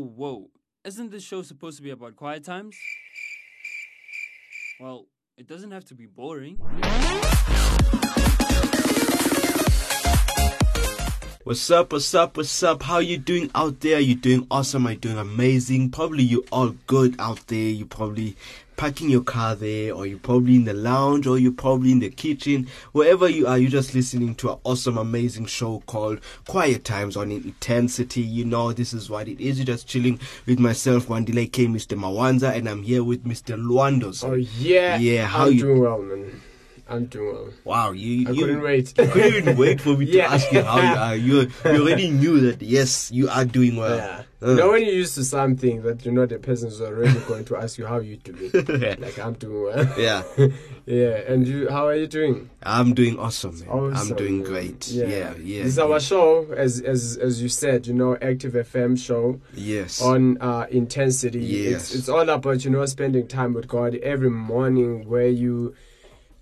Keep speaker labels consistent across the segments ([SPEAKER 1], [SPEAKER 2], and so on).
[SPEAKER 1] whoa. Isn't this show supposed to be about quiet times? Well, it doesn't have to be boring.
[SPEAKER 2] What's up, what's up, what's up? How you doing out there? You doing awesome? Are doing amazing? Probably you all good out there. You probably parking your car there, or you're probably in the lounge, or you're probably in the kitchen. Wherever you are, you're just listening to an awesome, amazing show called Quiet Times on Intensity. You know, this is what it is. You're just chilling with myself, Wandile K, Mr. Mawanza, and I'm here with Mr. Lwandos.
[SPEAKER 3] Oh yeah,
[SPEAKER 2] Yeah, how
[SPEAKER 3] I'm
[SPEAKER 2] you-
[SPEAKER 3] doing well, man. I'm doing well.
[SPEAKER 2] Wow, you,
[SPEAKER 3] I
[SPEAKER 2] you
[SPEAKER 3] couldn't wait.
[SPEAKER 2] you couldn't even wait for me to
[SPEAKER 3] Yeah.
[SPEAKER 2] ask you how you are. You, you already knew that, yes, you are doing well.
[SPEAKER 3] Yeah.
[SPEAKER 2] Uh.
[SPEAKER 3] You know when you're used to something that you know the person's already going to ask you how you doing. like I'm doing well.
[SPEAKER 2] yeah.
[SPEAKER 3] yeah, and you, how are you doing?
[SPEAKER 2] I'm doing awesome, man. I'm doing
[SPEAKER 3] man.
[SPEAKER 2] great. Yeah, yeah.
[SPEAKER 3] This is our show, as as as you said, you know, Active FM show
[SPEAKER 2] yes.
[SPEAKER 3] on uh, intensity.
[SPEAKER 2] Yes.
[SPEAKER 3] It's, it's all about you know spending time with God every morning, where you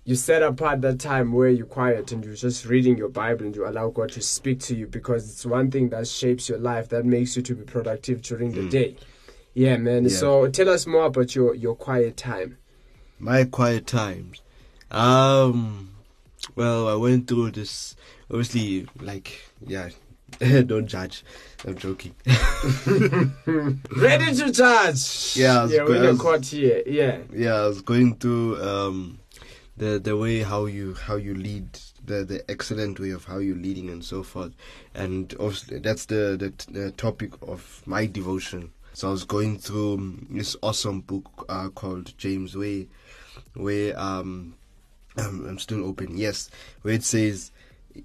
[SPEAKER 3] you set apart that time where you're quiet and you're just reading your Bible and you allow God to speak to you because it's one thing that shapes your life that makes you to be productive during the day. Yeah, man.
[SPEAKER 2] Mm. Yeah.
[SPEAKER 3] So tell us more about your your quiet time.
[SPEAKER 2] My quiet times. Um, well, I went through this. Obviously, like, yeah. Don't judge. I'm joking.
[SPEAKER 3] Ready to judge.
[SPEAKER 2] Yeah, I was
[SPEAKER 3] yeah, we're in a court here. Yeah.
[SPEAKER 2] yeah, I was going through um, the the way how you how you lead. The, the excellent way of how you're leading and so forth, and obviously that's the, the the topic of my devotion. So I was going through um, this awesome book uh, called James Way, where um I'm, I'm still open. Yes, where it says,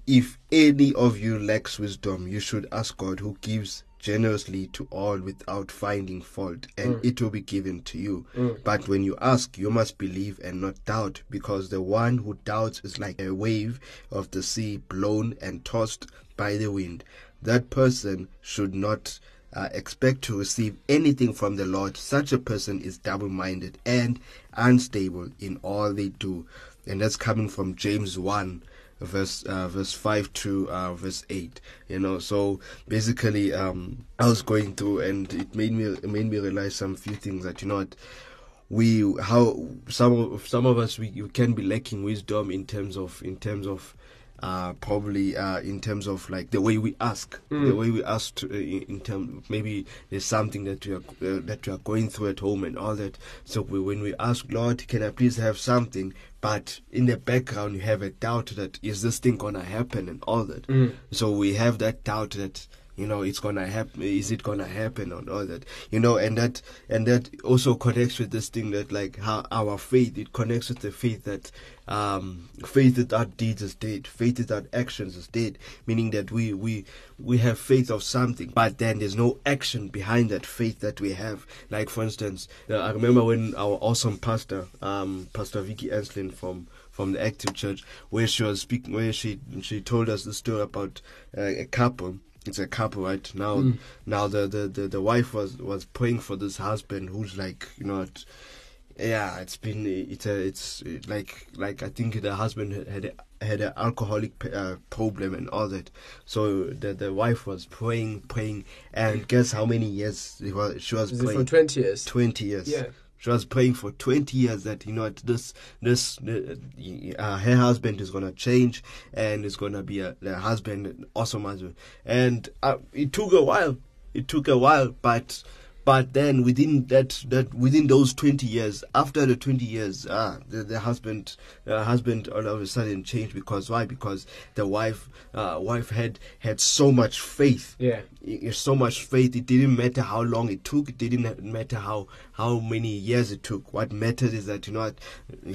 [SPEAKER 2] "If any of you lacks wisdom, you should ask God, who gives generously to all without finding fault, and it will be given to you. But when you ask, you must believe and not doubt, because the one who doubts is like a wave of the sea blown and tossed by the wind. That person should not." uh, expect to receive anything from the Lord, such a person is double minded and unstable in all they do. And that's coming from James 1. Verse uh, verse five to uh, verse eight, you know. So basically, um, I was going through, and it made me it made me realize some few things that you know what we how some of some of us we you can be lacking wisdom in terms of in terms of uh probably uh in terms of like the way we ask. The way we ask to, uh, in, terms maybe there's something that we are uh, that we are going through at home and all that. So we, when we ask lord can i please have something? But in the background you have a doubt that is this thing gonna happen? and all that. So we have that doubt that you know it's gonna happen is it gonna happen and all that. You know and that and that also connects with this thing that like how our faith it connects with the faith that um faith without deeds is dead. Faith without actions is dead meaning that we we we have faith of something but then there's no action behind that faith that we have. Like for instance uh, i remember when our awesome pastor um pastor vicky enslin from from the active church where she was speaking where she she told us the story about uh, a couple. It's a couple right? Now now the, the the the wife was was praying for this husband who's like you know yeah it's been it's a it's like like i think the husband had had an alcoholic uh, problem and all that. So the the wife was praying praying and guess how many years it was, she was praying
[SPEAKER 3] for 20 years?
[SPEAKER 2] 20 years.
[SPEAKER 3] Yeah.
[SPEAKER 2] she was praying for 20 years that you know this this uh, uh, her husband is gonna change and is gonna be a, a husband an awesome husband. And uh, it took a while. It took a while but but then within that that within those 20 years after the 20 years ah the, the husband uh, husband all of a sudden changed because why because the wife uh, wife had had so much faith
[SPEAKER 3] Yeah.
[SPEAKER 2] so much faith. It didn't matter how long it took. It didn't matter how how many years it took. What mattered is that you know what,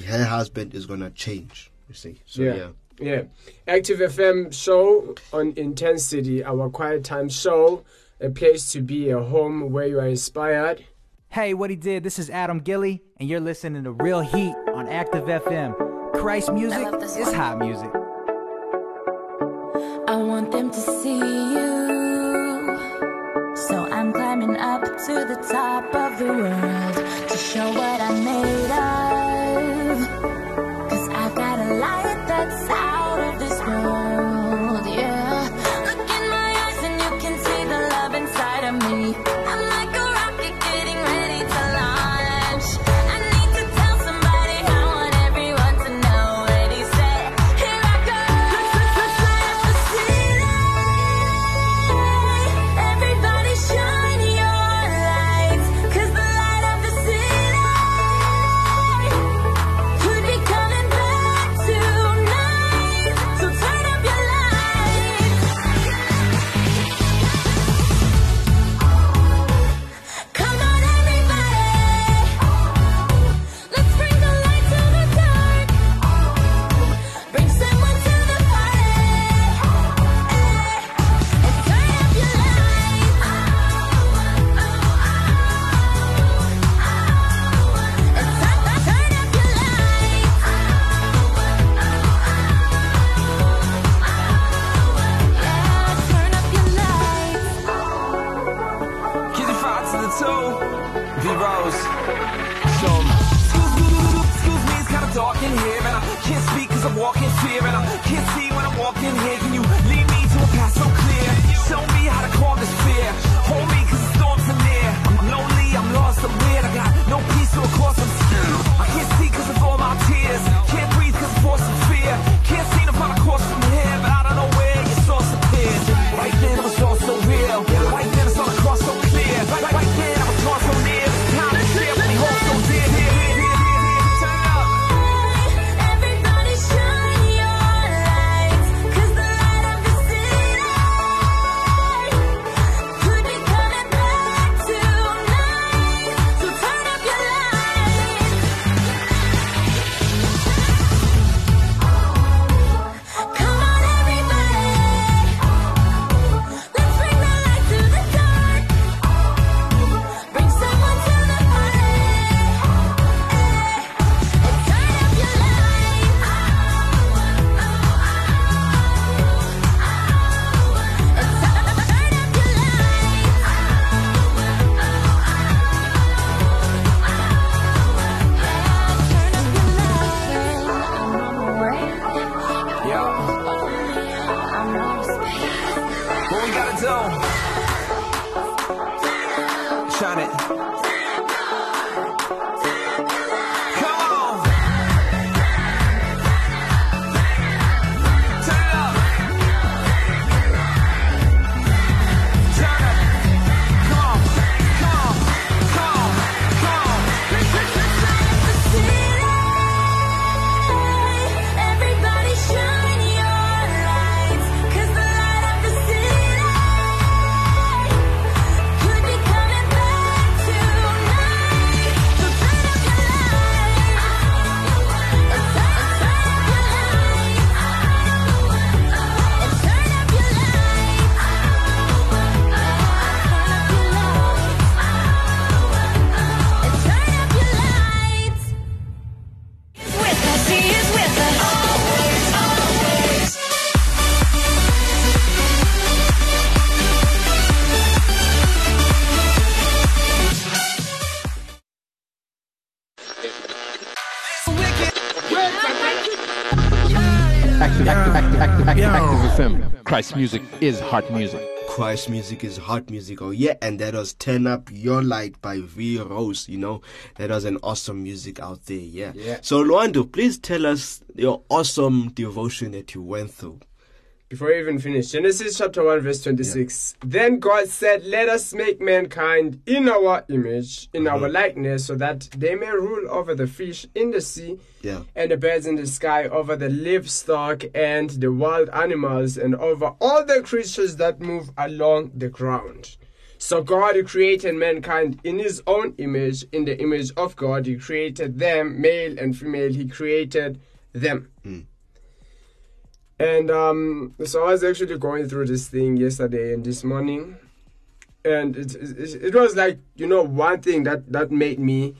[SPEAKER 2] her husband is gonna change. You see. So yeah.
[SPEAKER 3] yeah. Yeah. Active FM show on Intensity, our quiet time show, a place to be, a home where you are inspired.
[SPEAKER 4] Hey, what he did? This is Adam Gilly, and you're listening to Real Heat on Active FM. Christ music
[SPEAKER 5] love
[SPEAKER 4] is hot music.
[SPEAKER 5] I want them to see you. So I'm climbing up to the top of the world to show what I'm made of.
[SPEAKER 6] Christ music is heart music.
[SPEAKER 2] Christ music is hot music. Oh yeah, and that was "Turn Up Your Light" by V Rose. You know, that was an awesome music out there. Yeah.
[SPEAKER 3] Yeah.
[SPEAKER 2] So Lwando, please tell us your awesome devotion that you went through.
[SPEAKER 3] Before we even finish, Genesis chapter 1, verse 26. Then God said, Let us make mankind in our image, in our uh-huh. likeness, so that they may rule over the fish in the sea,
[SPEAKER 2] Yeah.
[SPEAKER 3] and the birds in the sky, over the livestock and the wild animals, and over all the creatures that move along the ground. So God created mankind in his own image, in the image of God. He created them, male and female, he created them. Hmm. And um, so I was actually going through this thing yesterday and this morning, and it it, it was like you know one thing that that made me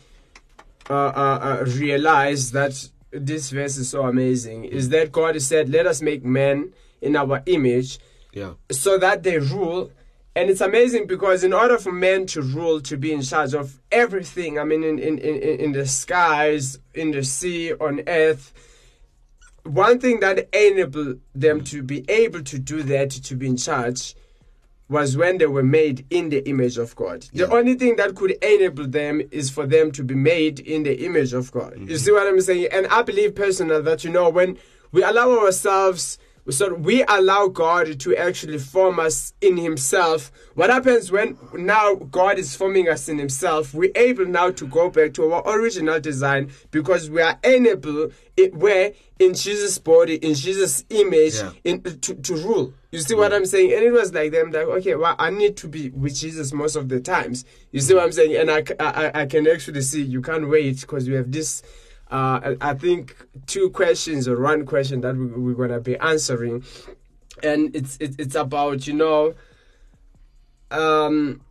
[SPEAKER 3] uh, uh, uh, realize that this verse is so amazing is that God said, "Let us make man in our image,
[SPEAKER 2] Yeah.
[SPEAKER 3] so that they rule." And it's amazing because in order for men to rule, to be in charge of everything, I mean, in, in, in, in the skies, in the sea, on earth, one thing that enabled them to be able to do that, to be in charge, was when they were made in the image of God.
[SPEAKER 2] Yeah.
[SPEAKER 3] The only thing that could enable them is for them to be made in the image of God. You mm-hmm. see what I'm saying? And I believe personally that, you know, when we allow ourselves, so we allow God to actually form us in Himself. What happens when now God is forming us in Himself? We're able now to go back to our original design because we are enabled, it, where in Jesus' body, in Jesus' image,
[SPEAKER 2] Yeah.
[SPEAKER 3] in to, to rule. You see what I'm saying? And it was like them like, okay, well, I need to be with Jesus most of the times. You see what I'm saying? And I I can actually see you can't wait because we have this. Uh, I think two questions or one question that we, we're gonna be answering, and it's it, it's about you know, um,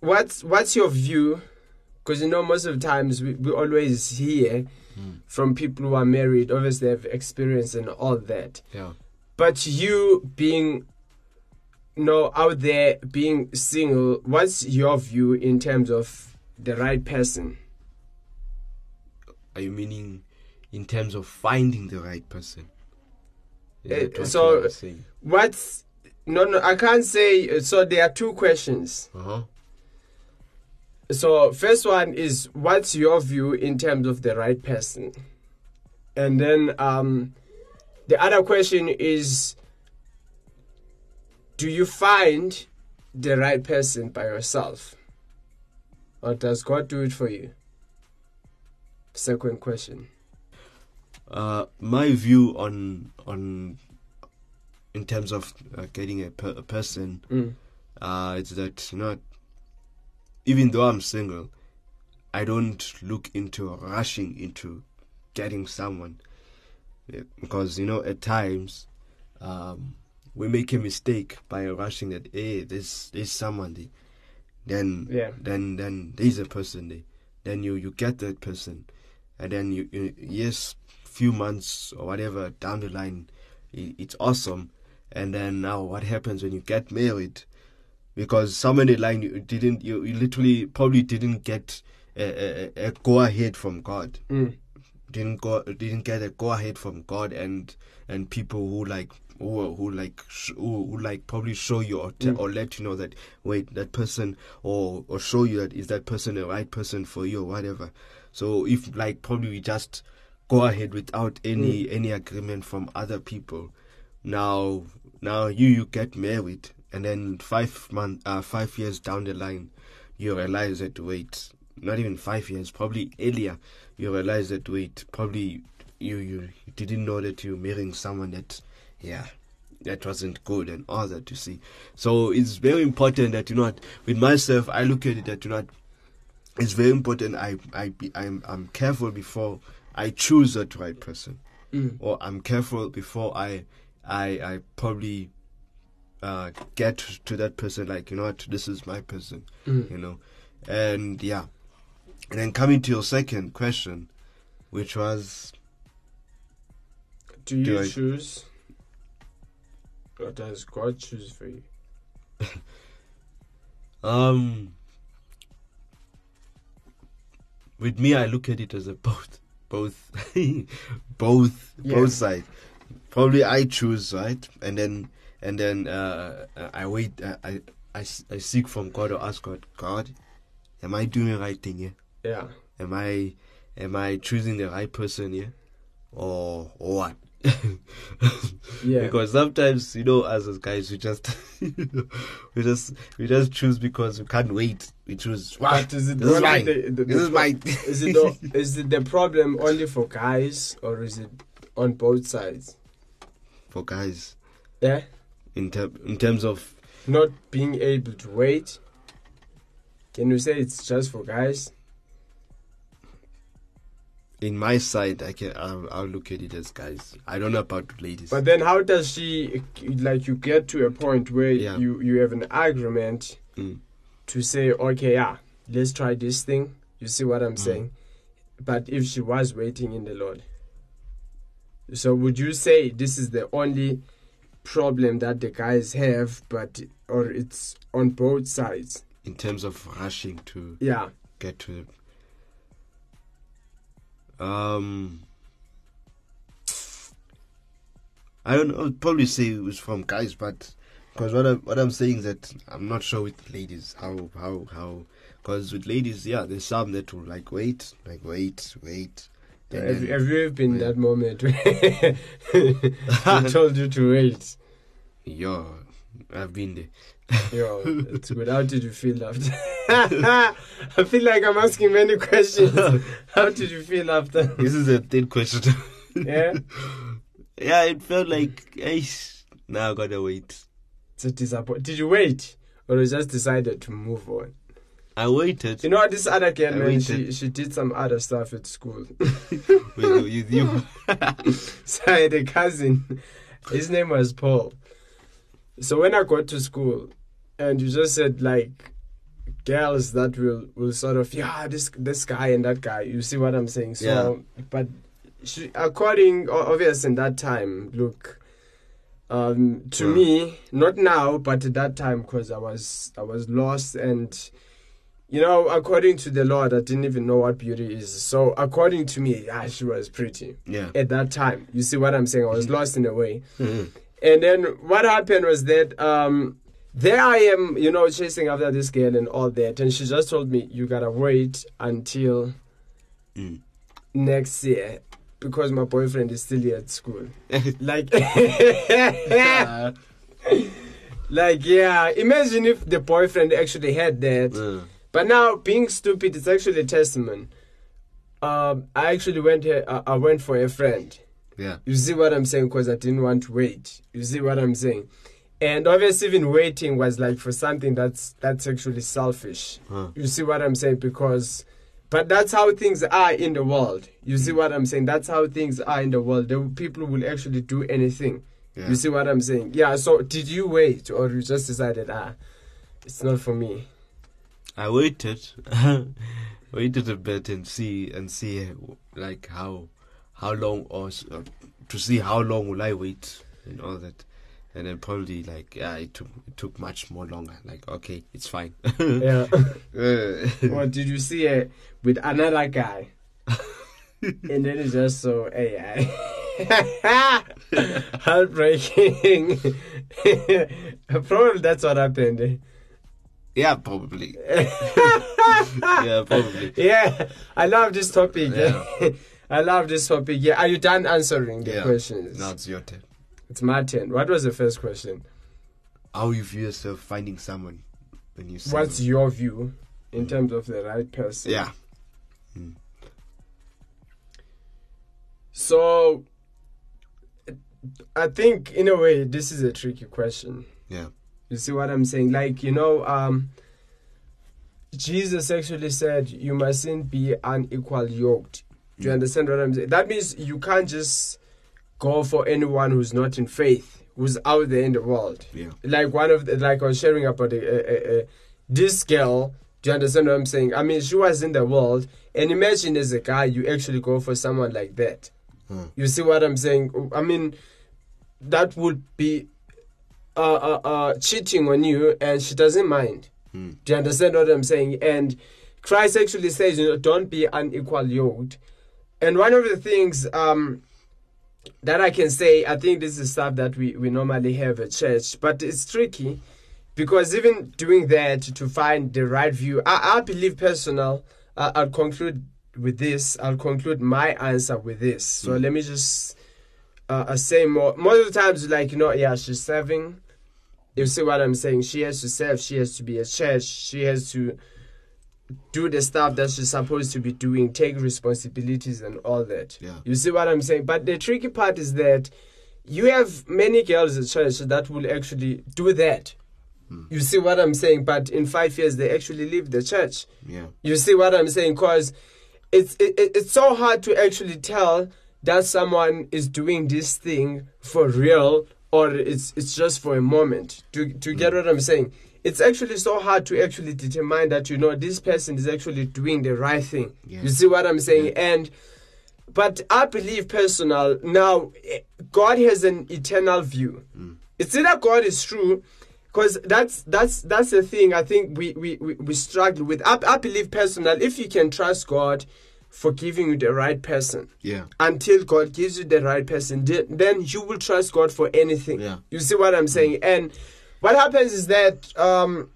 [SPEAKER 3] what's what's your view? Because you know most of the times we, we always hear from people who are married, obviously have experience and all that.
[SPEAKER 2] Yeah.
[SPEAKER 3] But you being you know out there being single, what's your view in terms of the right person?
[SPEAKER 2] Are you meaning in terms of finding the right person. What
[SPEAKER 3] so-
[SPEAKER 2] you are saying?
[SPEAKER 3] What's no no I can't say so there are two questions.
[SPEAKER 2] Uh-huh.
[SPEAKER 3] So first one is what's your view in terms of the right person? And then um the other question is do you find the right person by yourself? Or does God do it for you? Second question.
[SPEAKER 2] Uh, my view on on in terms of uh, getting a, per- a person
[SPEAKER 3] Mm.
[SPEAKER 2] uh, it's that you know even though I'm single, I don't look into rushing into getting someone Yeah, because you know at times um, we make a mistake by rushing that hey there's there's someone there then
[SPEAKER 3] Yeah.
[SPEAKER 2] then then there's a person there then you you get that person and then you, you yes few months or whatever down the line it's awesome. And then now what happens when you get married? Because somewhere in the line you didn't you, you literally probably didn't get a, a, a go ahead from god.
[SPEAKER 3] Mm.
[SPEAKER 2] didn't go didn't get a go ahead from god and and people who like who, who like sh- who, who like probably show you or, te- or let you know that wait that person or or show you that is that person the right person for you or whatever so if like probably we just go ahead without any any agreement from other people. Now now you you get married and then five month uh five years down the line you realize that wait not even five years probably earlier you realize that wait probably you you, you didn't know that you're marrying someone that yeah that wasn't good and all that you see. So it's very important that you know with myself i look at it that you know it's very important i i be i'm i'm careful before i choose that right person
[SPEAKER 3] Mm.
[SPEAKER 2] or i'm careful before i i i probably uh get to that person like you know what this is my person
[SPEAKER 3] Mm.
[SPEAKER 2] you know and yeah and then coming to your second question which was
[SPEAKER 3] Do you
[SPEAKER 2] Do I-
[SPEAKER 3] choose? Or does God choose for you?
[SPEAKER 2] um with me i look at it as a both both both
[SPEAKER 3] Yeah.
[SPEAKER 2] both sides probably i choose right? And then and then uh i wait I I I seek from god or ask god god am i doing the right thing here?
[SPEAKER 3] Yeah.
[SPEAKER 2] am i am i choosing the right person here? Or or what
[SPEAKER 3] Yeah.
[SPEAKER 2] because sometimes you know as as guys we just we just we just choose because we can't wait we choose wow,
[SPEAKER 3] But it
[SPEAKER 2] this is mine
[SPEAKER 3] the- the-
[SPEAKER 2] this
[SPEAKER 3] the
[SPEAKER 2] is mine
[SPEAKER 3] is it the, is it the problem only for guys or is it on both sides?
[SPEAKER 2] for guys
[SPEAKER 3] Yeah.
[SPEAKER 2] in ter- in terms of
[SPEAKER 3] Not being able to wait. Can you say it's just for guys?
[SPEAKER 2] In my side i can I'll, I'll look at it as guys i don't know about ladies
[SPEAKER 3] But then how does she like you get to a point where
[SPEAKER 2] Yeah.
[SPEAKER 3] you you have an agreement
[SPEAKER 2] Mm.
[SPEAKER 3] to say okay yeah let's try this thing you see what i'm
[SPEAKER 2] Mm.
[SPEAKER 3] saying but if she was waiting in the lord so would you say this is the only problem that the guys have but or it's on both sides
[SPEAKER 2] in terms of rushing to
[SPEAKER 3] yeah
[SPEAKER 2] get to um I don't know. I'd probably say it was from guys, but because what I'm what I'm saying is that I'm not sure with ladies how how how because with ladies, yeah, there's some that will like wait, like wait, wait. and
[SPEAKER 3] have, have you ever been
[SPEAKER 2] yeah.
[SPEAKER 3] that moment where told you to wait
[SPEAKER 2] Yo, I've been there.
[SPEAKER 3] Yo, it's good. How did you feel after? I feel like I'm asking many questions. How did you feel after?
[SPEAKER 2] This is a third question.
[SPEAKER 3] Yeah,
[SPEAKER 2] yeah, it felt like, hey, now I gotta wait.
[SPEAKER 3] it's a disappointment. Did you wait, or you just decided to move on?
[SPEAKER 2] I waited.
[SPEAKER 3] You know this other girl,
[SPEAKER 2] I
[SPEAKER 3] man. She
[SPEAKER 2] waited.
[SPEAKER 3] she did some other stuff at school.
[SPEAKER 2] with you.
[SPEAKER 3] so I had a cousin. His name was Paul. So when I got to school, and you just said like girls that will will sort of yeah this this guy and that guy. You see what I'm saying? So, but she, according obvious in that time, look. Um, to
[SPEAKER 2] Yeah.
[SPEAKER 3] me, not now, but at that time, because I was I was lost and you know, according to the Lord, I didn't even know what beauty is. So, according to me, ah, she was pretty
[SPEAKER 2] Yeah.
[SPEAKER 3] at that time. You see what I'm saying? I was lost in a way.
[SPEAKER 2] Mhm.
[SPEAKER 3] And then what happened was that um, there I am, you know, chasing after this girl and all that. And she just told me, you gotta wait until
[SPEAKER 2] Mm.
[SPEAKER 3] next year because my boyfriend is still here at school. Like, like yeah. Imagine if the boyfriend actually had that.
[SPEAKER 2] Uh,
[SPEAKER 3] But now, being stupid is actually a testament. Um, I actually went here. I, I went for a friend.
[SPEAKER 2] yeah.
[SPEAKER 3] You see what I'm saying? Because I didn't want to wait. You see what I'm saying? And obviously, even waiting was like for something that's that's actually selfish.
[SPEAKER 2] Huh.
[SPEAKER 3] You see what I'm saying? Because, but that's how things are in the world. You see what I'm saying? That's how things are in the world. The people will actually do anything.
[SPEAKER 2] Yeah.
[SPEAKER 3] You see what I'm saying? Yeah. So, did you wait, or you just decided, ah, it's not for me?
[SPEAKER 2] I waited, waited a bit and see and see like how how long or uh, to see how long will I wait and all that, and then probably like yeah it took it took much more longer. Like okay, it's fine.
[SPEAKER 3] Yeah. Or did you see it with another guy? and then it's just so AI. Heartbreaking. Probably that's what happened.
[SPEAKER 2] yeah, probably. yeah, probably.
[SPEAKER 3] Yeah, I love this topic.
[SPEAKER 2] Yeah.
[SPEAKER 3] I love this topic. Yeah, are you done answering the
[SPEAKER 2] Yeah.
[SPEAKER 3] questions?
[SPEAKER 2] Now it's your turn.
[SPEAKER 3] It's my turn. What was the first question?
[SPEAKER 2] How you view yourself finding someone when you say
[SPEAKER 3] What's your view in mm. terms of the right person?
[SPEAKER 2] yeah mm.
[SPEAKER 3] So, I think in a way this is a tricky question.
[SPEAKER 2] yeah
[SPEAKER 3] You see what I'm saying? Like, you know, um, Jesus actually said you mustn't be unequal yoked. Do you mm. understand what I'm saying? That means you can't just go for anyone who's not in faith, who's out there in the world.
[SPEAKER 2] yeah
[SPEAKER 3] Like one of the, like I was sharing about a, a, a, this girl. Do you understand what I'm saying? I mean, she was in the world, and imagine as a guy, you actually go for someone like that.
[SPEAKER 2] Hmm.
[SPEAKER 3] You see what I'm saying? I mean, that would be uh, uh, uh, cheating on you, and she doesn't mind.
[SPEAKER 2] Hmm.
[SPEAKER 3] Do you understand what I'm saying? And Christ actually says, you know, don't be unequal yoked. And one of the things um, that I can say, I think this is stuff that we, we normally have at church, but it's tricky because even doing that to find the right view, I, I believe personal. Uh, I'll conclude with this. I'll conclude my answer with this. So let me just uh, uh, say more. Most of the times, like you know, yeah, she's serving. You see what I'm saying? She has to serve. She has to be a church. She has to do the stuff that she's supposed to be doing, take responsibilities and all that.
[SPEAKER 2] Yeah.
[SPEAKER 3] You see what I'm saying? But the tricky part is that you have many girls at church that will actually do that. Hmm. You see what I'm saying? But in five years, they actually leave the church.
[SPEAKER 2] yeah
[SPEAKER 3] You see what I'm saying? Because it's it, it- it's so hard to actually tell that someone is doing this thing for real or it's it's just for a moment. To to get hmm. what I'm saying? It's actually so hard to actually determine that you know this person is actually doing the right thing.
[SPEAKER 2] Yeah.
[SPEAKER 3] You see what I'm saying? And but I believe personal now eh, God has an eternal view. It's either God is true because that's that's that's the thing I think we we, we, we struggle with. I, I believe personal if you can trust God for giving you the right person
[SPEAKER 2] yeah
[SPEAKER 3] until God gives you the right person, then- then you will trust God for anything.
[SPEAKER 2] Yeah.
[SPEAKER 3] You see what I'm saying? And what happens is that um,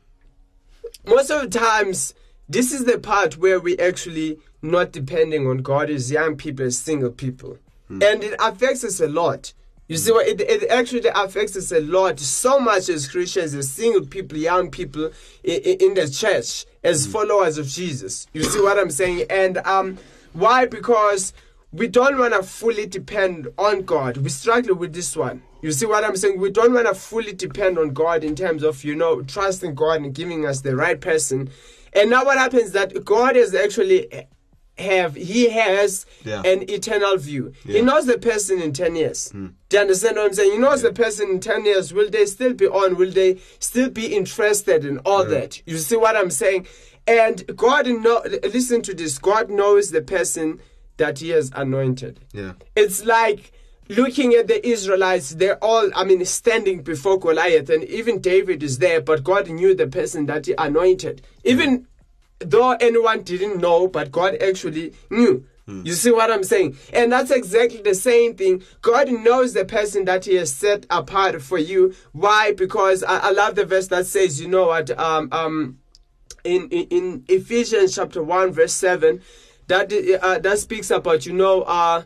[SPEAKER 3] most of the times, this is the part where we actually not depending on God as young people, as single people. And it affects us a lot. You see what it, it actually affects us a lot, so much as Christians, as single people, young people in, in the church, as followers of Jesus. You see what I'm saying? And um, why? Because we don't want to fully depend on God. We struggle with this one. You see what I'm saying? We don't want to fully depend on God in terms of, you know, trusting God and giving us the right person. And now what happens that God is actually eh, have he has
[SPEAKER 2] Yeah.
[SPEAKER 3] an eternal view. He knows the person in 10 years. Hmm. Do you understand what I'm saying? He knows the person in 10 years. Will they still be on? Will they still be interested in all that? You see what I'm saying? And God know listen to this. God knows the person that he has anointed.
[SPEAKER 2] yeah
[SPEAKER 3] It's like looking at the Israelites, they're all, I mean, standing before Goliath, and even David is there, but God knew the person that he anointed. Even though anyone didn't know, but God actually knew. You see what I'm saying? And that's exactly the same thing. God knows the person that He has set apart for you. Why? Because I, I love the verse that says, you know what, um, um, in, in, in Ephesians chapter 1, verse 7, that, uh, that speaks about, you know, uh,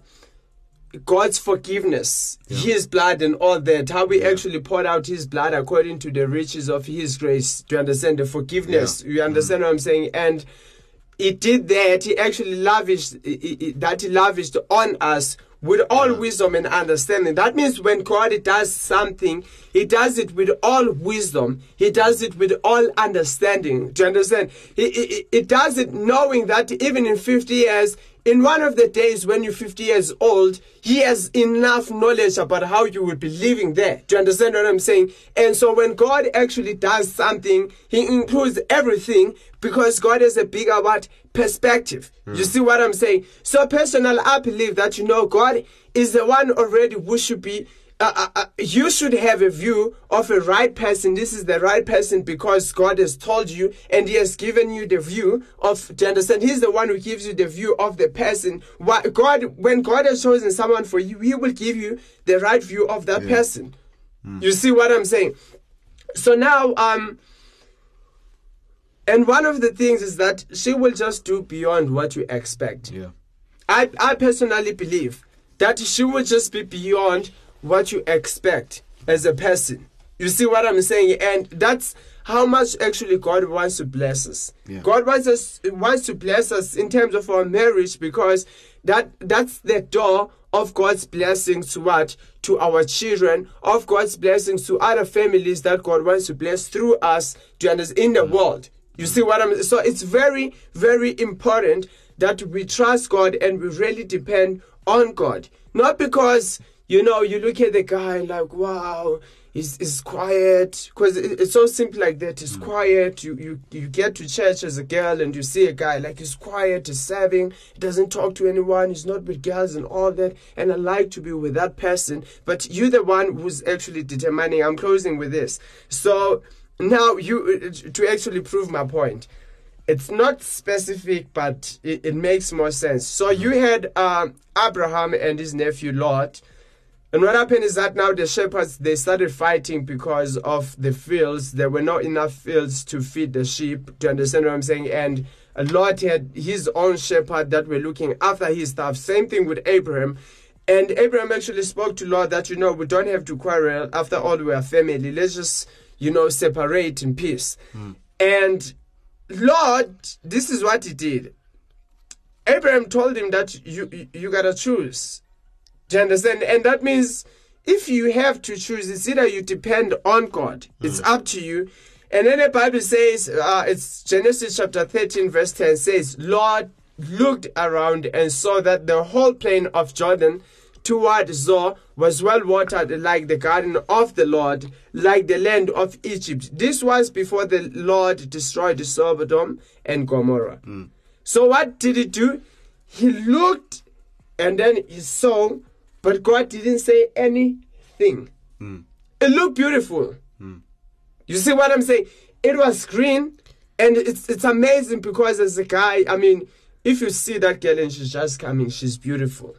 [SPEAKER 3] God's forgiveness, His blood, and all that. How we actually poured out His blood according to the riches of His grace. Do you understand the forgiveness? You understand what I'm saying? And He did that. He actually lavished he- he- that He lavished on us with all wisdom and understanding. That means when God does something, He does it with all wisdom. He does it with all understanding. Do you understand? He, he, he does it knowing that even in 50 years, in one of the days when you're 50 years old, he has enough knowledge about how you will be living there. Do you understand what I'm saying? And so when God actually does something, he includes everything because God has a bigger what perspective. You hmm. see what I'm saying? So personal, I believe that you know God is the one already who should be uh, uh, uh, you should have a view of a right person. This is the right person because God has told you and He has given you the view of. Do you understand? He's the one who gives you the view of the person. What God, when God has chosen someone for you, He will give you the right view of that person. You see what I'm saying? So now, um, and one of the things is that she will just do beyond what you expect.
[SPEAKER 2] Yeah.
[SPEAKER 3] I, I personally believe that she will just be beyond what you expect as a person. You see what I'm saying? And that's how much actually God wants to bless us.
[SPEAKER 2] Yeah.
[SPEAKER 3] God wants us wants to bless us in terms of our marriage because that that's the door of God's blessings to what? To our children, of God's blessings to other families that God wants to bless through us to understand in the mm-hmm. world. You see what I'm so it's very, very important that we trust God and we really depend on God. Not because, you know, you look at the guy like, wow, he's, he's quiet. Because it, it's so simple like that. He's quiet. You, you, you get to church as a girl and you see a guy like he's quiet, he's serving, he doesn't talk to anyone, he's not with girls and all that. And I like to be with that person. But you're the one who's actually determining. I'm closing with this. So now you, to actually prove my point it's not specific, but it, it makes more sense. So you had um, Abraham and his nephew Lot, and what happened is that now the shepherds they started fighting because of the fields. There were not enough fields to feed the sheep. Do you understand what I'm saying? And Lot had his own shepherd that were looking after his stuff. Same thing with Abraham. And Abraham actually spoke to Lot that you know we don't have to quarrel. After all, we are family. Let's just you know separate in peace. Hmm. And Lot, this is what he did. Abraham told him that you you, you gotta choose. Do you understand? And that means if you have to choose, it's either you depend on God. It's up to you. And then the Bible says, uh, it's Genesis chapter 13, verse 10 says, Lot looked around and saw that the whole plain of Jordan toward Zoar was well watered like the garden of the Lord, like the land of Egypt. This was before the Lord destroyed Sodom and Gomorrah. So what did he do? He looked and then he saw, but God didn't say anything. Hmm. It looked beautiful. Hmm. You see what I'm saying? It was green, and it's it's amazing because as a guy, I mean, if you see that girl and she's just coming, she's beautiful.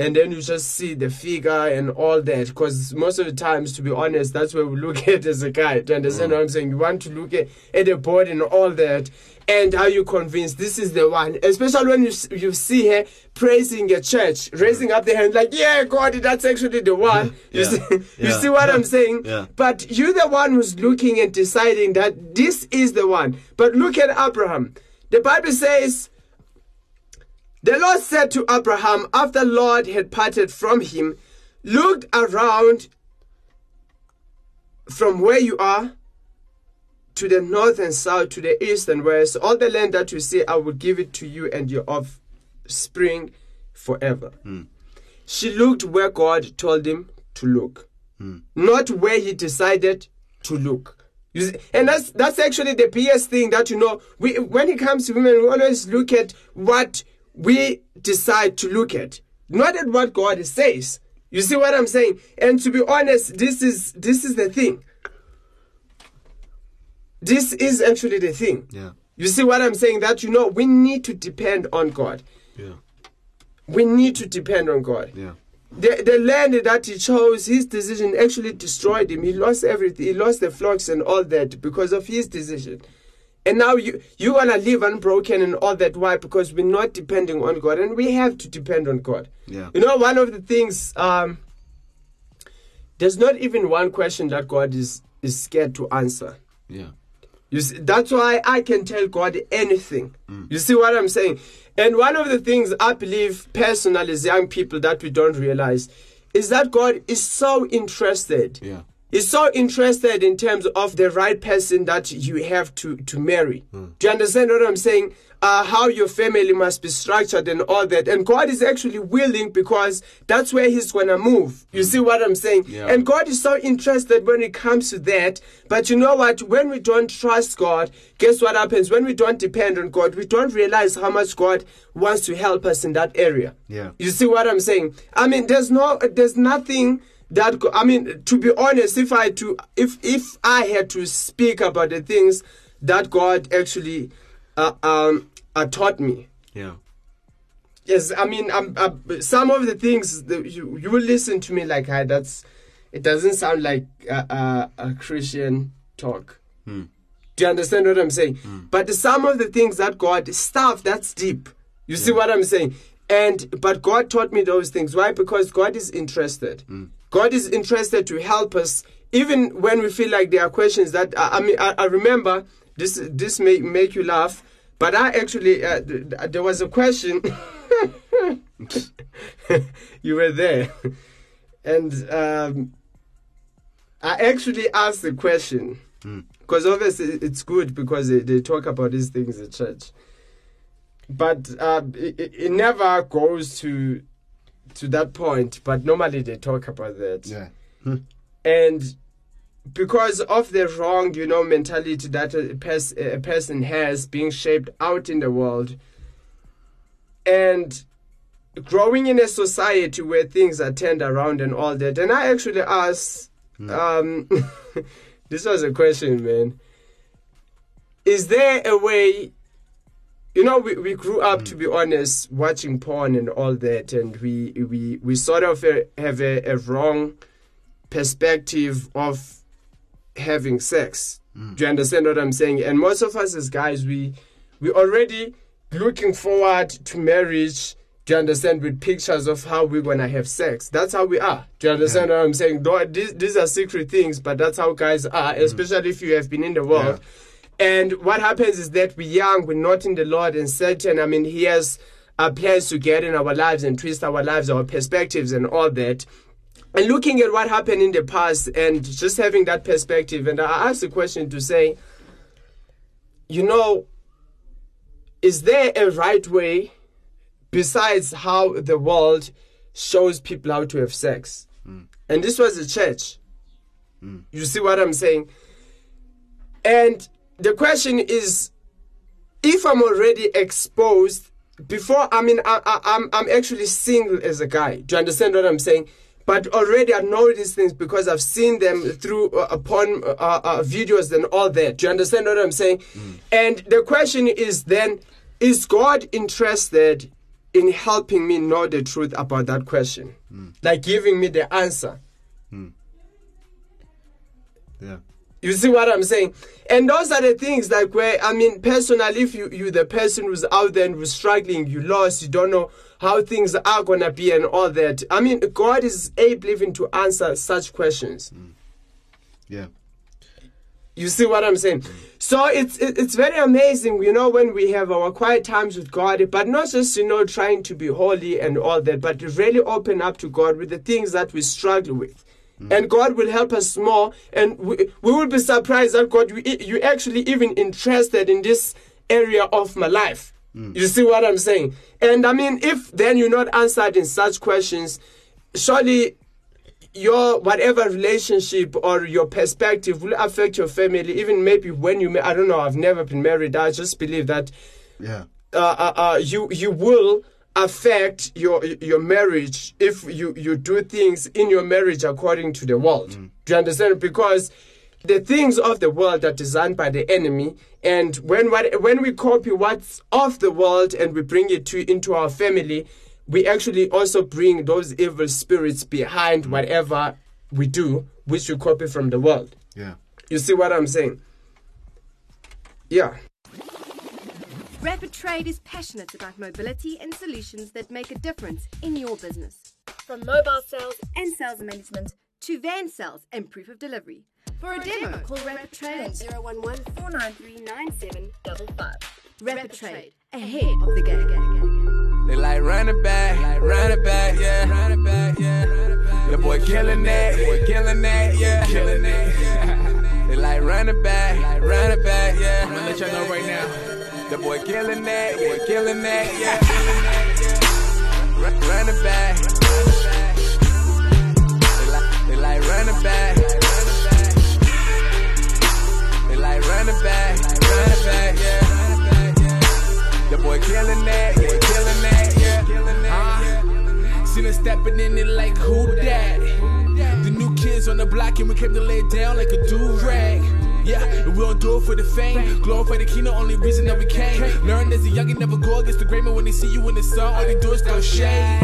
[SPEAKER 3] And then you just see the figure and all that. Because most of the times, to be honest, that's where we look at as a guy. Do you understand mm. what I'm saying? You want to look at, at the body and all that. And are you convinced this is the one? Especially when you, you see her praising a church, raising up the hand like, yeah, God, that's actually the one. You,
[SPEAKER 2] Yeah.
[SPEAKER 3] see, you see what I'm saying?
[SPEAKER 2] Yeah.
[SPEAKER 3] But you're the one who's looking and deciding that this is the one. But look at Abraham. The Bible says, the Lord said to Abraham after the Lord had parted from him, Look around from where you are to the north and south, to the east and west. All the land that you see, I will give it to you and your offspring forever. Hmm. She looked where God told him to look, hmm. not where he decided to look. And that's that's actually the biggest thing that you know. We when it comes to women, we always look at what we decide to look at, not at what God says. You see what I'm saying? And to be honest, this is this is the thing. This is actually the thing.
[SPEAKER 2] Yeah.
[SPEAKER 3] You see what I'm saying? That you know we need to depend on God.
[SPEAKER 2] Yeah.
[SPEAKER 3] We need to depend on God.
[SPEAKER 2] Yeah.
[SPEAKER 3] The, the land that he chose, his decision actually destroyed him. He lost everything. He lost the flocks and all that because of his decision. And now you you're gonna live unbroken and all that. Why? Because we're not depending on God, and we have to depend on God.
[SPEAKER 2] Yeah.
[SPEAKER 3] You know, one of the things um, there's not even one question that God is is scared to answer.
[SPEAKER 2] Yeah.
[SPEAKER 3] You see, that's why I can tell God anything. You see what I'm saying? And one of the things I believe personally as young people that we don't realize is that God is so interested.
[SPEAKER 2] Yeah.
[SPEAKER 3] He's so interested in terms of the right person that you have to, to marry. Do you understand what I'm saying? Uh, how your family must be structured and all that. And God is actually willing because that's where He's going to move. You see what I'm saying?
[SPEAKER 2] Yeah.
[SPEAKER 3] And God is so interested when it comes to that. But you know what? When we don't trust God, guess what happens? When we don't depend on God, we don't realize how much God wants to help us in that area.
[SPEAKER 2] Yeah.
[SPEAKER 3] You see what I'm saying? I mean, there's no, there's nothing that I mean, to be honest, if I to if if I had to speak about the things that God actually uh, um uh, taught me,
[SPEAKER 2] Yeah.
[SPEAKER 3] yes, I mean, um, uh, some of the things that you you will listen to me like, "Hi, that's it doesn't sound like a, a, a Christian talk." Do you understand what I'm saying? But some of the things that God stuff that's deep. You see what I'm saying? And but God taught me those things. Why? Because God is interested. God is interested to help us, even when we feel like there are questions that I, I mean. I, I remember this. This may make you laugh, but I actually uh, th- th- there was a question. you were there, and um, I actually asked the question because obviously it's good because they, they talk about these things in church but uh, it- it never goes to to that point but normally they talk about that.
[SPEAKER 2] Yeah.
[SPEAKER 3] and because of the wrong you know mentality that a, pers- a person has being shaped out in the world and growing in a society where things are turned around and all that and i actually asked um this was a question man. Is there a way you know we, we grew up mm. to be honest watching porn and all that and we we we sort of uh, have a, a wrong perspective of having sex. Mm. Do you understand what i'm saying? And most of us as guys we we already looking forward to marriage do you understand with pictures of how we're gonna have sex. That's how we are. Do you understand what i'm saying? Though these, these are secret things but that's how guys are mm. especially if you have been in the world and what happens is that we're young, we're not in the Lord, and certain. I mean, he has uh, plans to get in our lives and twist our lives, our perspectives, and all that. And looking at what happened in the past and just having that perspective, and I asked the question to say, you know, is there a right way besides how the world shows people how to have sex? And this was a church. You see what I'm saying? And the question is if I'm already exposed before, I mean, I, I, I'm, I'm actually single as a guy. Do you understand what I'm saying? But already I know these things because I've seen them through uh, upon uh, uh, videos and all that. Do you understand what I'm saying? And the question is then, is God interested in helping me know the truth about that question? Like giving me the answer.
[SPEAKER 2] Yeah.
[SPEAKER 3] You see what I'm saying? And those are the things like where I mean personally if you you the person who's out there and who's struggling, you lost, you don't know how things are gonna be and all that. I mean God is able even to answer such questions. Mm.
[SPEAKER 2] Yeah.
[SPEAKER 3] You see what I'm saying? So it's it's very amazing, you know, when we have our quiet times with God, but not just you know trying to be holy and all that, but to really open up to God with the things that we struggle with. And God will help us more, and we, we will be surprised that God, you, you actually even interested in this area of my life. You see what I'm saying? And I mean, if then you're not answered in such questions, surely your whatever relationship or your perspective will affect your family even maybe when you ma- i don't know i've never been married i just believe that
[SPEAKER 2] Yeah.
[SPEAKER 3] uh, uh, uh, you you will affect your your marriage if you you do things in your marriage according to the world mm. do you understand because the things of the world are designed by the enemy And when what when we copy what's of the world and we bring it to into our family, we actually also bring those evil spirits behind mm. whatever we do, which we copy from the world.
[SPEAKER 2] Yeah.
[SPEAKER 3] You see what I'm saying? Yeah.
[SPEAKER 7] Rapid Trade is passionate about mobility and solutions that make a difference in your business. From mobile sales and sales management to van sales and proof of delivery. For a demo, call Rapid Trade on 011 493 9755. Rapid Trade, ahead of the game.
[SPEAKER 8] They like running back, like running back, yeah, running back, yeah. The boy killing that, boy killing that, yeah, killing that. they like running back, like running back, yeah. I'm gonna let y'all know right now. The boy killing that, the boy killing that, yeah. Run- Running back. They like, they like running back. They like running back, running back, yeah. The boy killing that, the boy killing that, yeah. Killing that, yeah.
[SPEAKER 9] Seen her stepping in it like who that? The new kids on the block and we came to lay it down like a do rag. Yeah, and we don't do it for the fame. Glorify the king, the only reason that we came. Learn as a youngin', never go against the grain, but when they see you in the sun, all they do is throw shade.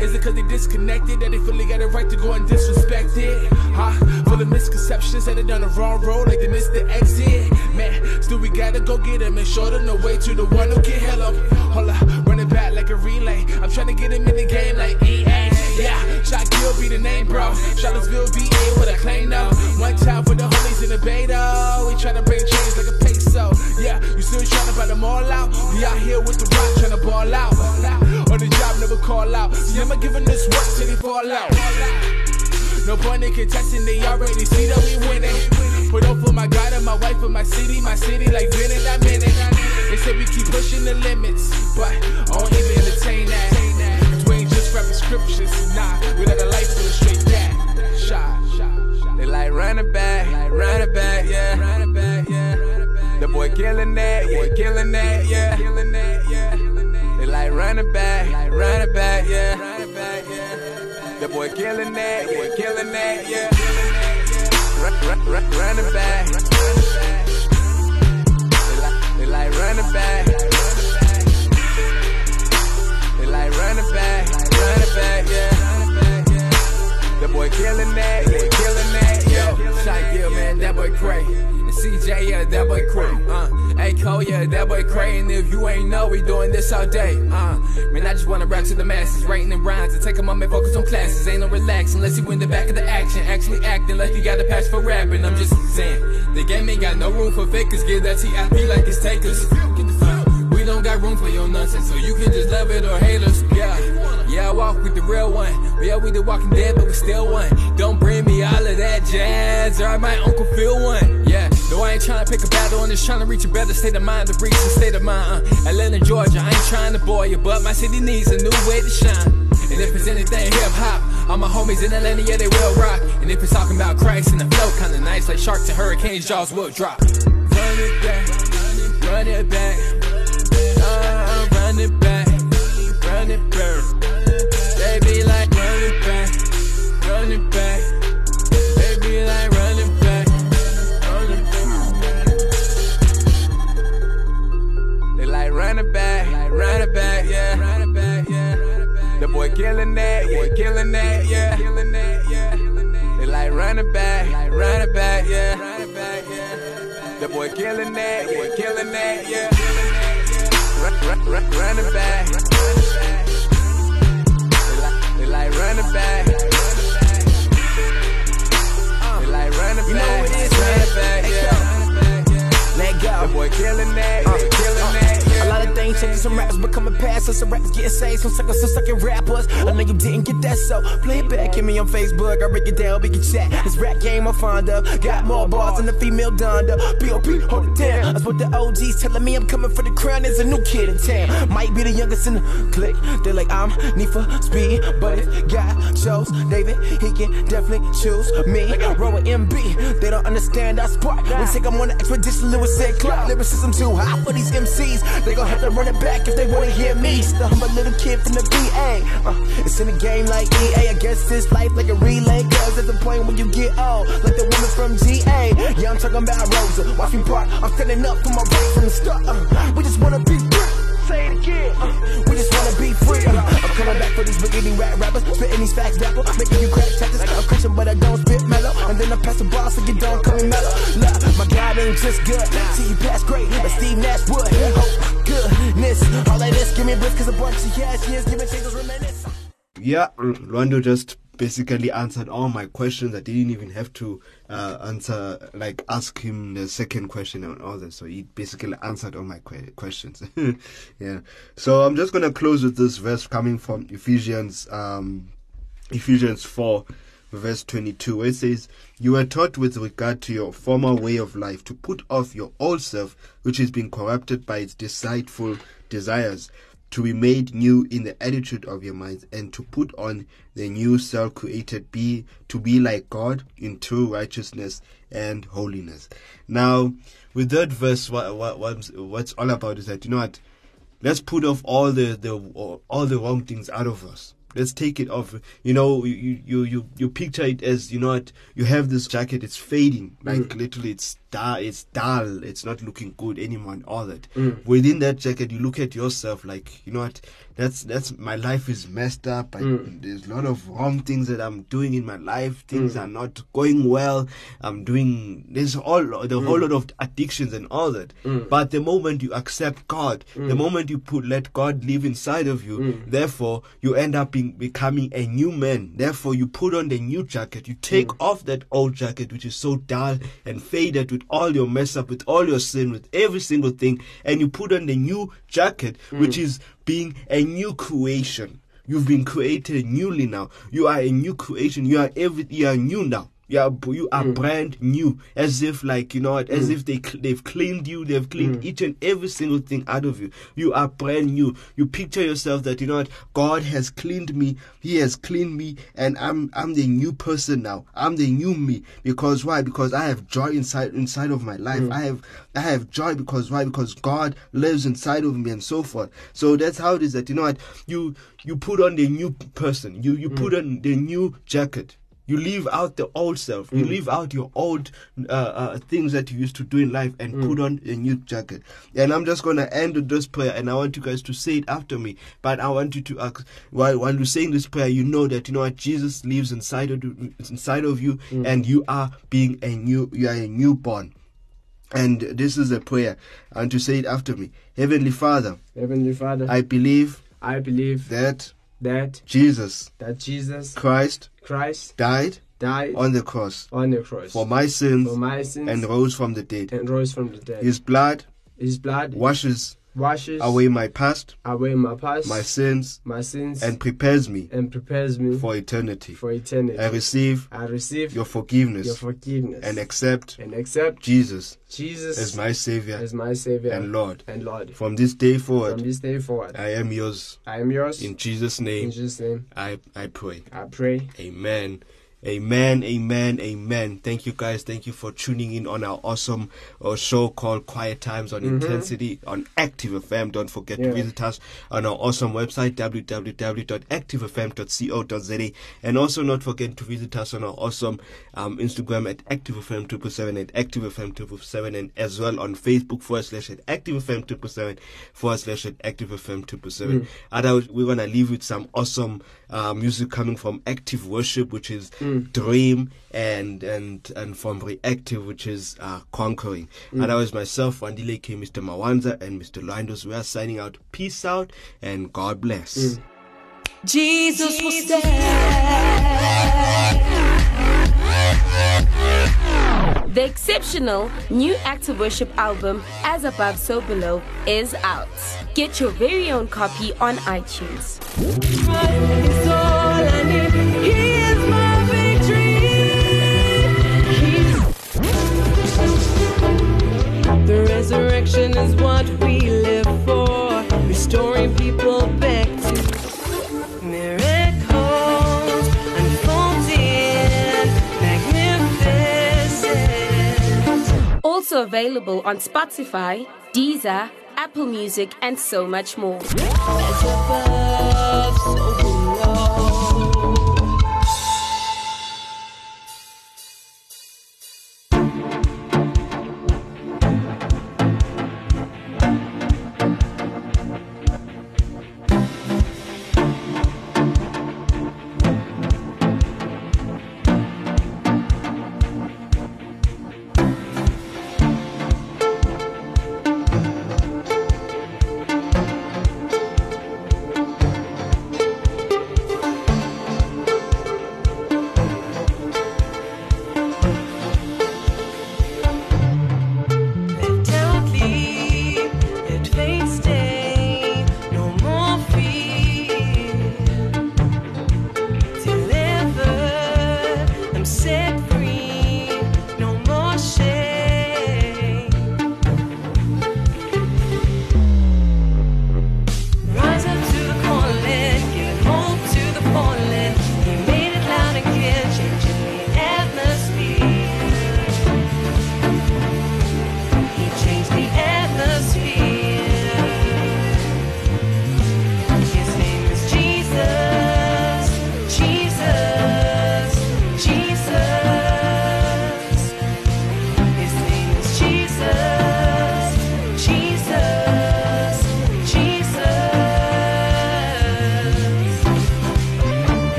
[SPEAKER 9] Is it cause they disconnected that they feel they got a right to go and disrespect it? Huh? Full of misconceptions they done the wrong road, like they missed the exit. Man, still we gotta go get them and show them the way to the one who can help 'em. Hold up, run it back like a relay. I'm trying to get him in the game like EA. Yeah, shot kill be the name, bro. Charlottesville BA with a claim now. Call out. See, I'm giving this work till they fall out. No point in contesting, they already see that we winning. Put up for my God and my wife and my city, my city like minute that minute. They say we keep pushing the limits, but I won't even entertain that. 'Cause we ain't just rapping scriptures, nah. We let a life illustrate that. Shot.
[SPEAKER 8] They like running back, like running back, yeah. Running back, yeah. The boy killing that, boy killing that, yeah. Killing that, yeah. They like running back, like running back, yeah. The boy killing that, boy killing that, yeah. Run, run, run, running back. They like, they like running back. They like running back, running back, yeah. The boy killing that, boy killing that, yeah.
[SPEAKER 9] Shot Gill, man, that boy cray. And CJ, yeah, that boy cray. Uh, hey Cole, yeah, that boy cray. And if you ain't know, we doing this all day. Uh, man, I just wanna rap to the masses, writing in rhymes and take a moment, focus on classes. Ain't no relax unless you in the back of the action. Actually acting like you got a patch for rapping. I'm just saying, the game ain't got no room for fakers. Give that TIP like it's takers. We don't got room for your nonsense, so you can just love it or hate us. Yeah, yeah, I walk with the real one. Yeah, we the walking dead, but we still one. Don't bring me all of that jazz, or I might uncle feel one. Yeah, no, I ain't trying to pick a battle, I'm just trying to reach a better state of mind, to reach the state of mind. Uh, Atlanta, Georgia, I ain't trying to bore you, but my city needs a new way to shine. And if it's anything hip hop, all my homies in Atlanta, yeah, they will rock. And if it's talking about Christ and the flow kinda nice, like sharks and hurricanes, jaws will drop. Run it back, run it back. Uh, run it back, run it back. They be like back,
[SPEAKER 8] yeah. Back, yeah. The boy killing that, boy killing that, yeah. Killing that, yeah. They like running back, like running back, yeah. Back. The boy killing that, boy killing that, yeah. Run, run, run, running back. They like, they like running back. They like running
[SPEAKER 9] You know what it is,
[SPEAKER 8] back, yeah.
[SPEAKER 9] Let go.
[SPEAKER 8] The boy killing that,
[SPEAKER 9] Uh,
[SPEAKER 8] killing that, yeah.
[SPEAKER 9] Lot of things changing, some rappers becoming past some rappers getting saved, some suckers, some sucking rappers. I know you didn't get that, so play it back. Hit me on Facebook, I break it down, we can chat. This rap game I'm fond of. Got more bars than the female Donda. POP, hold it down. That's what the OGs telling me I'm coming for the crown. There's a new kid in town. Might be the youngest in the clique. They're like, I'm need for speed, but it got
[SPEAKER 10] chose David, he can definitely choose me. Roll with MB, they don't understand our sport. We take them on an expedition, Lewis said Clark. Lyricism too high for these MCs. They gon' have to run it back if they wanna hear me. Still I'm a little kid from the BA. Uh, it's in the game like EA. I guess this life like a relay. Girls at the point when you get old, like the woman from GA. Yeah, I'm talking about Rosa. Watch me part, I'm standing up for my right from the start. Uh, we just wanna be free. Say it again. Uh, we just wanna be free. Uh, I'm coming back for these beginning rap rappers. Spitting these facts dapper. Making you crack taxes. I'm Christian, but I don't spit mellow. And then I pass the ball so you don't call me mellow. My God ain't just good. See you pass great, but Steve Nash would. Oh, goodness. All of this, give me cause a bunch of yes, changes reminisce.
[SPEAKER 2] Yeah, Lwando just basically answered all my questions. I didn't even have to uh, answer, like, ask him the second question and all that. So he basically answered all my que- questions. yeah. So I'm just gonna close with this verse coming from Ephesians, um, Ephesians four, verse 22, where it says, You were taught with regard to your former way of life to put off your old self, which is being corrupted by its deceitful desires, to be made new in the attitude of your minds, and to put on the new self created be to be like God in true righteousness and holiness. Now, with that verse, what, what what's, what's all about is that you know what? Let's put off all the, the all the wrong things out of us. Let's take it off. You know, you you you you picture it as you know what you have this jacket. It's fading, like mm. literally, it's It's dull. It's not looking good anymore, and all that.
[SPEAKER 3] Mm.
[SPEAKER 2] Within that jacket, you look at yourself like you know what. That's that's my life is messed up. I,
[SPEAKER 3] Mm.
[SPEAKER 2] There's a lot of wrong things that I'm doing in my life. Things
[SPEAKER 3] Mm.
[SPEAKER 2] are not going well. I'm doing there's all the whole lot of addictions and all that.
[SPEAKER 3] Mm.
[SPEAKER 2] But the moment you accept God, the
[SPEAKER 3] Mm.
[SPEAKER 2] moment you put let God live inside of you,
[SPEAKER 3] Mm.
[SPEAKER 2] therefore you end up being, becoming a new man. Therefore you put on the new jacket. You take
[SPEAKER 3] Mm.
[SPEAKER 2] off that old jacket which is so dull and faded with all your mess up, with all your sin, with every single thing, and you put on the new jacket which
[SPEAKER 3] Mm.
[SPEAKER 2] is being a new creation. You've been created newly now. You are a new creation. You are every. You are new now. You are you are brand new, as if like you know what, as
[SPEAKER 3] Mm.
[SPEAKER 2] if they they've cleaned you. They've cleaned
[SPEAKER 3] Mm.
[SPEAKER 2] each and every single thing out of you. You are brand new. You picture yourself that you know what, God has cleaned me. He has cleaned me, and I'm I'm the new person now. I'm the new me because why? Because I have joy inside inside of my life.
[SPEAKER 3] Mm.
[SPEAKER 2] I have I have joy because why? Because God lives inside of me and so forth. So that's how it is that you know what you you put on the new person. You you put on the new jacket. You leave out the old self. You
[SPEAKER 3] Mm.
[SPEAKER 2] leave out your old uh, uh, things that you used to do in life and
[SPEAKER 3] Mm.
[SPEAKER 2] put on a new jacket. And I'm just gonna end with this prayer, and I want you guys to say it after me. But I want you to ask while while you're saying this prayer, you know that you know what Jesus lives inside of you, inside of you,
[SPEAKER 3] Mm.
[SPEAKER 2] and you are being a new. You are a newborn. And this is a prayer. I want to say it after me. Heavenly Father,
[SPEAKER 3] Heavenly Father,
[SPEAKER 2] I believe
[SPEAKER 3] I believe
[SPEAKER 2] that
[SPEAKER 3] that
[SPEAKER 2] Jesus
[SPEAKER 3] that Jesus
[SPEAKER 2] Christ
[SPEAKER 3] Christ
[SPEAKER 2] died
[SPEAKER 3] died
[SPEAKER 2] on the cross
[SPEAKER 3] on the cross
[SPEAKER 2] for my sins
[SPEAKER 3] for my sins
[SPEAKER 2] and rose from the dead.
[SPEAKER 3] and rose from the dead.
[SPEAKER 2] His blood
[SPEAKER 3] His blood
[SPEAKER 2] washes
[SPEAKER 3] washes
[SPEAKER 2] away my past,
[SPEAKER 3] away my past,
[SPEAKER 2] my sins,
[SPEAKER 3] my sins,
[SPEAKER 2] and prepares me
[SPEAKER 3] and prepares me
[SPEAKER 2] for eternity.
[SPEAKER 3] for eternity.
[SPEAKER 2] I receive
[SPEAKER 3] I receive
[SPEAKER 2] your forgiveness
[SPEAKER 3] your forgiveness
[SPEAKER 2] and accept
[SPEAKER 3] and accept
[SPEAKER 2] Jesus
[SPEAKER 3] Jesus
[SPEAKER 2] as my Savior
[SPEAKER 3] as my Savior
[SPEAKER 2] and Lord.
[SPEAKER 3] and Lord.
[SPEAKER 2] From this day
[SPEAKER 3] From
[SPEAKER 2] forward,
[SPEAKER 3] this day forward,
[SPEAKER 2] I am yours.
[SPEAKER 3] I am yours.
[SPEAKER 2] In Jesus' name, In
[SPEAKER 3] Jesus' name,
[SPEAKER 2] I, I pray.
[SPEAKER 3] I pray.
[SPEAKER 2] Amen. Amen, amen, amen. Thank you guys. Thank you for tuning in on our awesome uh, show called Quiet Times on
[SPEAKER 3] Mhm.
[SPEAKER 2] Intensity on Active FM. Don't forget to visit us on our awesome website www.activefm.co.za and also not forget to visit us on our awesome um, Instagram at ActiveFM247 and ActiveFM247 and as well on Facebook forward slash at ActiveFM247 forward slash at ActiveFM247.
[SPEAKER 3] Mm.
[SPEAKER 2] Otherwise, we're gonna leave with some awesome uh, music coming from Active Worship, which is
[SPEAKER 3] Mm.
[SPEAKER 2] Dream, and and and from Reactive, which is uh, Conquering.
[SPEAKER 3] Mm.
[SPEAKER 2] was myself, Wandile K, Mr. Mawanza, and Mr. Lwandos, we are signing out. Peace out, and God bless.
[SPEAKER 3] Mm.
[SPEAKER 11] Jesus was
[SPEAKER 7] The exceptional new Active Worship album, As Above, So Below, is out. Get your very own copy on iTunes.
[SPEAKER 11] Resurrection is what we live for, restoring people back to miracles, unfolding magnificent.
[SPEAKER 12] Also available on Spotify, Deezer, Apple Music, and so much more.